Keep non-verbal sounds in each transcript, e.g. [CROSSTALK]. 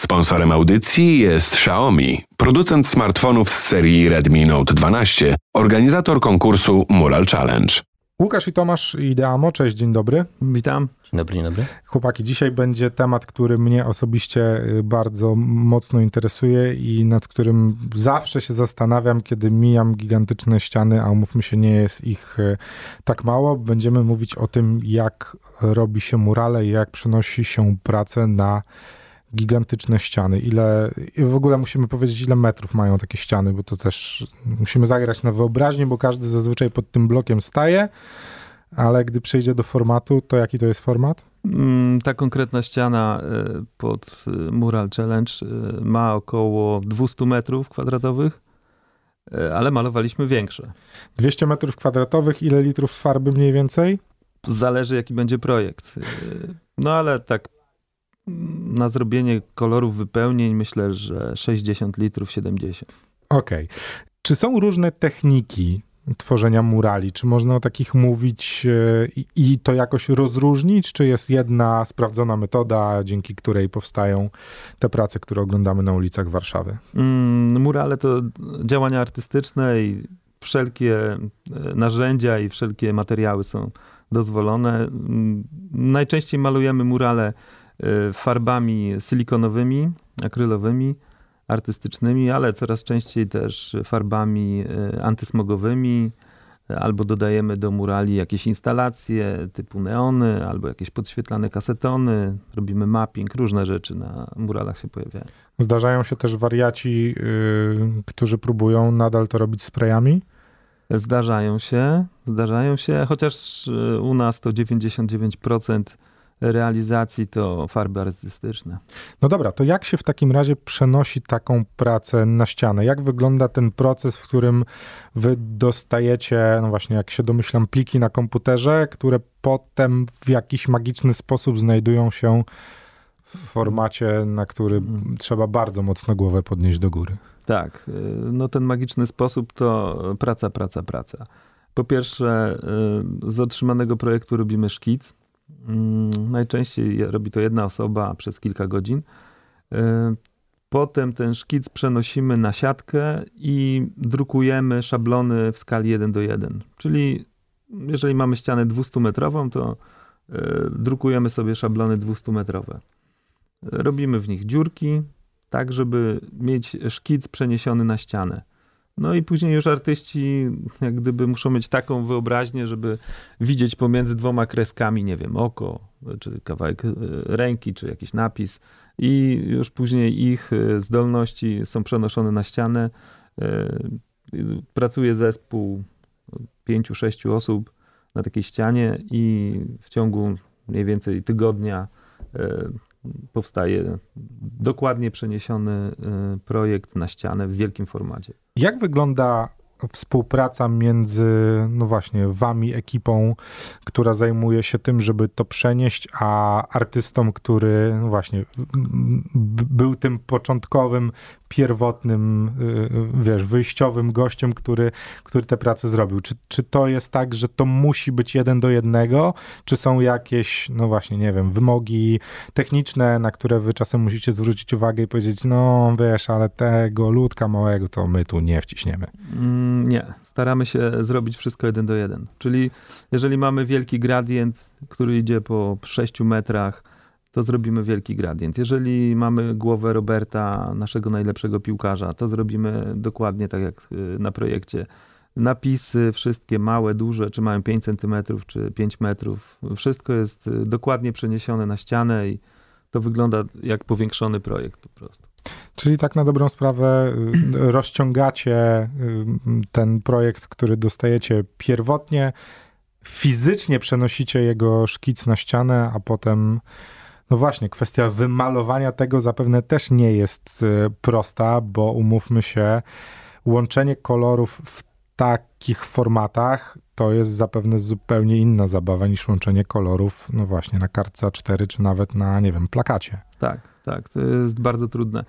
Sponsorem audycji jest Xiaomi, producent smartfonów z serii Redmi Note 12, organizator konkursu Mural Challenge. Łukasz i Tomasz Ideamo, cześć, dzień dobry. Witam. Dzień dobry, dzień dobry. Chłopaki, dzisiaj będzie temat, który mnie osobiście y, bardzo mocno interesuje i nad którym zawsze się zastanawiam, kiedy mijam gigantyczne ściany, a umówmy się, nie jest ich y, tak mało. Będziemy mówić o tym, jak robi się murale i jak przynosi się pracę na gigantyczne ściany. Ile, w ogóle musimy powiedzieć, ile metrów mają takie ściany, bo to też musimy zagrać na wyobraźnię, bo każdy zazwyczaj pod tym blokiem staje, ale gdy przejdzie do formatu, to jaki to jest format? Mm, ta konkretna ściana e, pod e, Mural Challenge e, ma około 200 metrów kwadratowych, ale malowaliśmy większe. 200 metrów kwadratowych, ile litrów farby mniej więcej? Zależy jaki będzie projekt. No ale tak na zrobienie kolorów wypełnień myślę, że 60 litrów, 70. Okej. Okay. Czy są różne techniki tworzenia murali? Czy można o takich mówić e, i, to jakoś rozróżnić? Czy jest jedna sprawdzona metoda, dzięki której powstają te prace, które oglądamy na ulicach Warszawy? Mm, murale to działania artystyczne i wszelkie e, narzędzia i wszelkie materiały są dozwolone. Mm, najczęściej malujemy murale farbami silikonowymi, akrylowymi, artystycznymi, ale coraz częściej też farbami y, antysmogowymi, albo dodajemy do murali jakieś instalacje typu neony, albo jakieś podświetlane kasetony, robimy mapping, różne rzeczy na muralach się pojawiają. Zdarzają się też wariaci, yy, którzy próbują nadal to robić sprayami? Zdarzają się, zdarzają się, chociaż y, u nas to 99% realizacji to farby artystyczne. No dobra, to jak się w takim razie przenosi taką pracę na ścianę? Jak wygląda ten proces, w którym wy dostajecie, no właśnie, jak się domyślam, pliki na komputerze, które potem w jakiś magiczny sposób znajdują się w formacie, na który trzeba bardzo mocno głowę podnieść do góry? Tak, y, no ten magiczny sposób to praca, praca, praca. Po pierwsze, y, z otrzymanego projektu robimy szkic, najczęściej robi to jedna osoba przez kilka godzin. Potem ten szkic przenosimy na siatkę i drukujemy szablony w skali 1 do 1. Czyli jeżeli mamy ścianę 200-metrową, to e, drukujemy sobie szablony 200-metrowe. Robimy w nich dziurki, tak żeby mieć szkic przeniesiony na ścianę. No i później już artyści jak gdyby muszą mieć taką wyobraźnię, żeby widzieć pomiędzy dwoma kreskami, nie wiem, oko, czy kawałek e, ręki, czy jakiś napis i już później ich e, zdolności są przenoszone na ścianę. E, pracuje zespół pięciu, sześciu osób na takiej ścianie i w ciągu mniej więcej tygodnia powstaje dokładnie przeniesiony projekt na ścianę w wielkim formacie. Jak wygląda współpraca między, no właśnie, wami, ekipą, która zajmuje się tym, żeby to przenieść, a artystą, który, no właśnie, był tym początkowym pierwotnym, y, y, wiesz, wyjściowym gościem, który, który te prace zrobił. Czy, czy to jest tak, że to musi być jeden do jednego, czy są jakieś, no właśnie, nie wiem, wymogi techniczne, na które wy czasem musicie zwrócić uwagę i powiedzieć, no wiesz, ale tego ludka małego to my tu nie wciśniemy? Mm, nie, staramy się zrobić wszystko jeden do jeden. Czyli jeżeli mamy wielki gradient, który idzie po 6 metrach, to zrobimy wielki gradient. Jeżeli mamy głowę Roberta, naszego najlepszego piłkarza, to zrobimy dokładnie tak jak y, na projekcie. Napisy, wszystkie małe, duże, czy mają 5 cm, czy 5 metrów, wszystko jest y, dokładnie przeniesione na ścianę i to wygląda jak powiększony projekt po prostu. Czyli tak na dobrą sprawę y, [CLEARS THROAT] rozciągacie ten projekt, który dostajecie pierwotnie, fizycznie przenosicie jego szkic na ścianę, a potem no właśnie, kwestia wymalowania tego zapewne też nie jest y, prosta, bo umówmy się, łączenie kolorów w takich formatach to jest zapewne zupełnie inna zabawa niż łączenie kolorów, no właśnie, na kartce A4 czy nawet na, nie wiem, plakacie. Tak, tak, to jest bardzo trudne.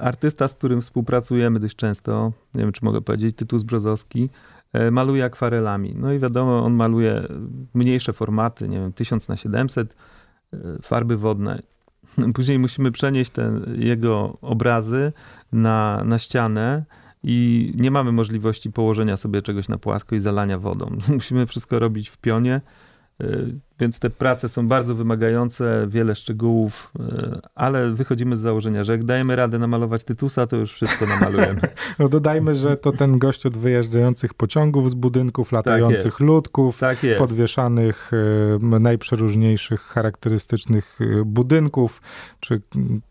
Artysta, z którym współpracujemy dość często, nie wiem czy mogę powiedzieć, Tytus Brzozowski, E, maluje akwarelami. No i wiadomo, on maluje mniejsze formaty, nie wiem, 1000 na 700, e, farby wodne. [LAUGHS] Później musimy przenieść ten, jego obrazy na, na ścianę i nie mamy możliwości położenia sobie czegoś na płasko i zalania wodą. [LAUGHS] Musimy wszystko robić w pionie. Więc te prace są bardzo wymagające, wiele szczegółów, y, ale wychodzimy z założenia, że jak dajemy radę namalować Tytusa, to już wszystko namalujemy. [LAUGHS] No dodajmy, że to ten gość od wyjeżdżających pociągów z budynków, tak latających tak ludków, tak podwieszanych y, najprzeróżniejszych charakterystycznych budynków, czy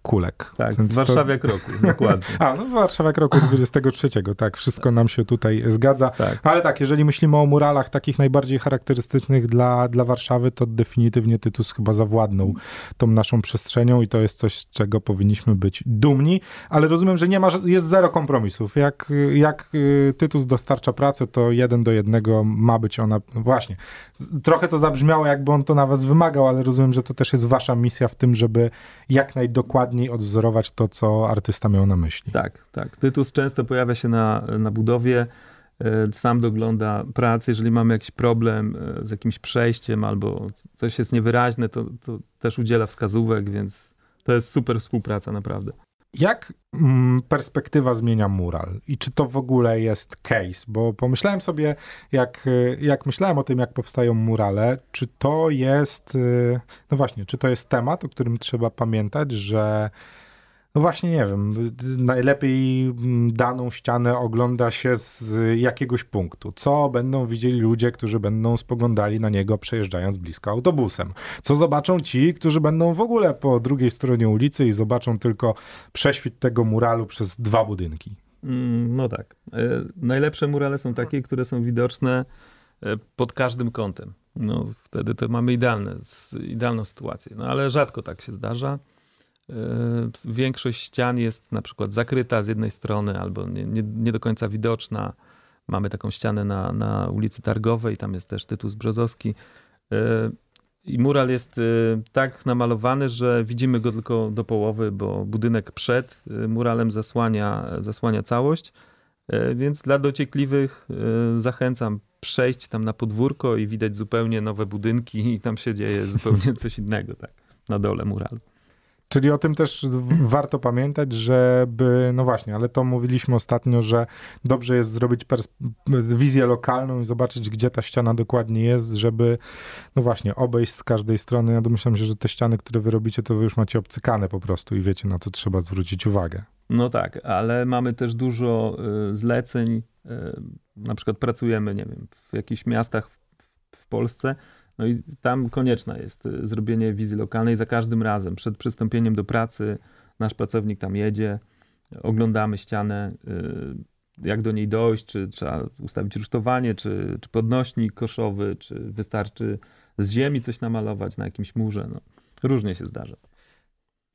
kulek. Tak, Więc Warszawa to... roku, [LAUGHS] dokładnie. A, no Warszawa roku [LAUGHS] 23, tak, wszystko nam się tutaj zgadza. Tak. Ale tak, jeżeli myślimy o muralach takich najbardziej charakterystycznych dla, dla Warszawy, to definitywnie Tytus chyba zawładnął tą naszą przestrzenią i to jest coś, z czego powinniśmy być dumni, ale rozumiem, że nie ma, jest zero kompromisów. Jak, jak y, Tytus dostarcza pracę, to jeden do jednego ma być ona, no właśnie, trochę to zabrzmiało, jakby on to na was wymagał, ale rozumiem, że to też jest wasza misja w tym, żeby jak najdokładniej odwzorować to, co artysta miał na myśli. Tak, tak. Tytus często pojawia się na, na budowie, sam dogląda pracy. Jeżeli mamy jakiś problem e, z jakimś przejściem albo coś jest niewyraźne, to, to też udziela wskazówek, więc to jest super współpraca, naprawdę. Jak mm, perspektywa zmienia mural i czy to w ogóle jest case? Bo pomyślałem sobie, jak, e, jak myślałem o tym, jak powstają murale, czy to jest, no właśnie, czy to jest temat, o którym trzeba pamiętać, że no właśnie nie wiem, najlepiej daną ścianę ogląda się z jakiegoś punktu. Co będą widzieli ludzie, którzy będą spoglądali na niego przejeżdżając blisko autobusem? Co zobaczą ci, którzy będą w ogóle po drugiej stronie ulicy i zobaczą tylko prześwit tego muralu przez dwa budynki? Mm, no tak. E, najlepsze murale są takie, które są widoczne e, pod każdym kątem. No, wtedy to mamy idealne, idealną sytuację. No ale rzadko tak się zdarza. Yy, większość ścian jest na przykład zakryta z jednej strony albo nie, nie, nie do końca widoczna. Mamy taką ścianę na, na ulicy Targowej, tam jest też Tytus Brzozowski. Yy, I mural jest yy, tak namalowany, że widzimy go tylko do połowy, bo budynek przed muralem zasłania, zasłania całość. Więc dla dociekliwych zachęcam przejść tam na podwórko i widać zupełnie nowe budynki i tam się dzieje zupełnie [LAUGHS] coś innego, tak, na dole muralu. Czyli o tym też warto pamiętać, żeby, no właśnie, ale to mówiliśmy ostatnio, że dobrze jest zrobić wizję lokalną i zobaczyć, gdzie ta ściana dokładnie jest, żeby, no właśnie, obejść z każdej strony. Ja domyślam się, że te ściany, które wy robicie, to wy już macie obcykane po prostu i wiecie, na to trzeba zwrócić uwagę. No tak, ale mamy też dużo y, zleceń. Y, na przykład pracujemy, nie wiem, w jakichś miastach w Polsce, no i tam konieczne jest y, zrobienie wizy lokalnej za każdym razem. Przed przystąpieniem do pracy nasz pracownik tam jedzie, oglądamy ścianę, y, jak do niej dojść, czy trzeba ustawić rusztowanie, czy, czy podnośnik koszowy, czy wystarczy z ziemi coś namalować na jakimś murze. No, różnie się zdarza.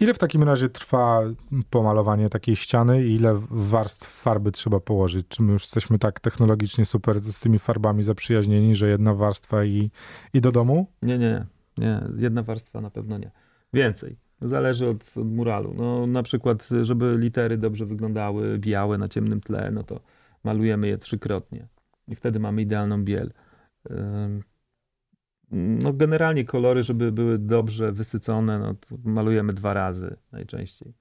Ile w takim razie trwa pomalowanie takiej ściany i ile warstw farby trzeba położyć? Czy my już jesteśmy tak technologicznie super z tymi farbami zaprzyjaźnieni, że jedna warstwa i, i do domu? Nie, nie, nie. Jedna warstwa na pewno nie. Więcej. Zależy od, od muralu. No, na przykład, żeby litery dobrze wyglądały białe na ciemnym tle, no to malujemy je trzykrotnie. I wtedy mamy idealną biel no generalnie kolory, żeby były dobrze wysycone, no malujemy dwa razy najczęściej.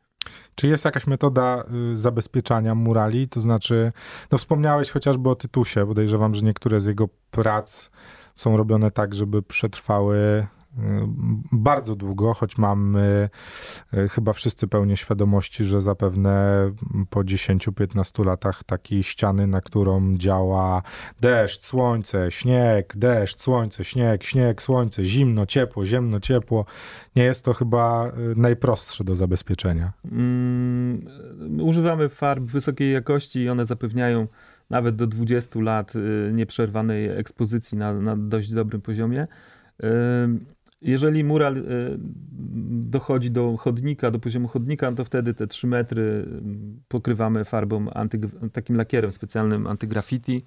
Czy jest jakaś metoda y, zabezpieczania murali? To znaczy, no wspomniałeś chociażby o Tytusie. Podejrzewam, że niektóre z jego prac są robione tak, żeby przetrwały bardzo długo, choć mamy e, chyba wszyscy pełnię świadomości, że zapewne po 10-15 latach takiej ściany, na którą działa deszcz, słońce, śnieg, deszcz, słońce, śnieg, śnieg, słońce, zimno, ciepło, ziemno, ciepło, nie jest to chyba e, najprostsze do zabezpieczenia. Mm, używamy farb wysokiej jakości i one zapewniają nawet do 20 lat nieprzerwanej ekspozycji na, na dość dobrym poziomie. Jeżeli mural y, dochodzi do chodnika, do poziomu chodnika, to wtedy te 3 metry y, pokrywamy farbą, anty, takim lakierem specjalnym antygraffiti.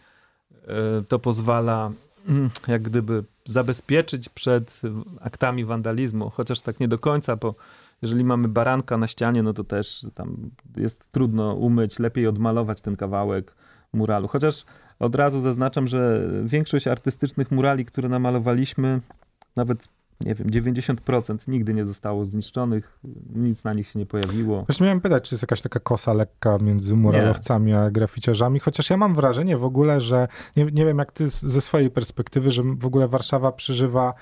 Y, to pozwala mm, jak gdyby zabezpieczyć przed aktami wandalizmu, chociaż tak nie do końca, bo jeżeli mamy baranka na ścianie, no to też tam jest trudno umyć, lepiej odmalować ten kawałek muralu. Chociaż od razu zaznaczam, że większość artystycznych murali, które namalowaliśmy, nawet nie wiem, 90% nigdy nie zostało zniszczonych, nic na nich się nie pojawiło. Właśnie miałem pytać, czy jest jakaś taka kosa lekka między muralowcami nie. a graficiarzami, chociaż ja mam wrażenie w ogóle, że nie, nie wiem jak ty ze swojej perspektywy, że w ogóle Warszawa przeżywa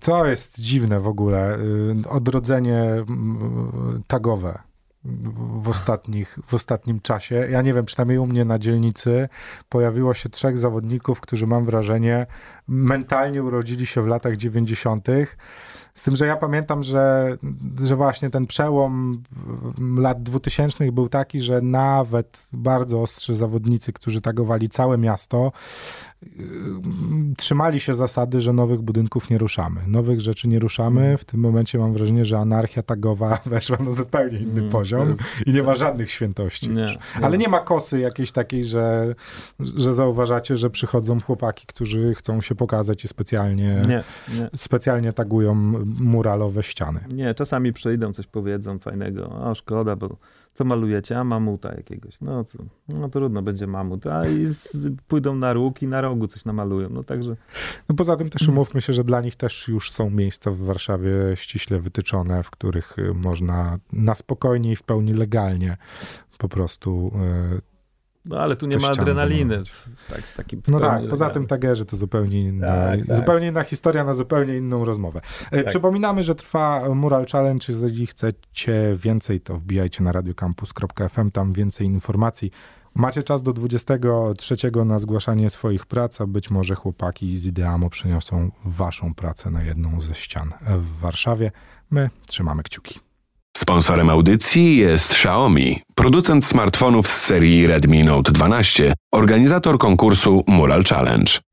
co jest dziwne w ogóle, y, odrodzenie tagowe w, ostatnich, w ostatnim czasie. Ja nie wiem, przynajmniej u mnie na dzielnicy pojawiło się trzech zawodników, którzy mam wrażenie mentalnie urodzili się w latach 90. Z tym, że ja pamiętam, że, że właśnie ten przełom lat 2000 był taki, że nawet bardzo ostrzy zawodnicy, którzy tagowali całe miasto, trzymali się zasady, że nowych budynków nie ruszamy. Nowych rzeczy nie ruszamy. Mm. W tym momencie mam wrażenie, że anarchia tagowa [LAUGHS] weszła na zupełnie inny mm, poziom i nie ma żadnych świętości. Nie, nie Ale nie ma kosy jakiejś takiej, że, że zauważacie, że przychodzą chłopaki, którzy chcą się pokazać i specjalnie, nie, specjalnie tagują muralowe ściany. Nie, czasami przyjdą, coś powiedzą fajnego. O, szkoda, bo co malujecie? A mamuta jakiegoś. No, to, no trudno, będzie mamut. A i z, pójdą na róg i na rogu coś namalują. No także... No poza tym też umówmy się, że dla nich też już są miejsca w Warszawie ściśle wytyczone, w których y, można na spokojnie i w pełni legalnie po prostu y, no ale tu nie ma adrenaliny. Tak, takim no tak, poza tym tagerzy to zupełnie inna, tak, tak. zupełnie inna historia na zupełnie inną rozmowę. E, tak. Przypominamy, że trwa Mural Challenge. Jeżeli chcecie więcej, to wbijajcie na radiocampus.fm, tam więcej informacji. Macie czas do 23 na zgłaszanie swoich prac, a być może chłopaki z Ideamo przyniosą waszą pracę na jedną ze ścian w Warszawie. My trzymamy kciuki. Sponsorem audycji jest Xiaomi, producent smartfonów z serii Redmi Note 12, organizator konkursu Mural Challenge.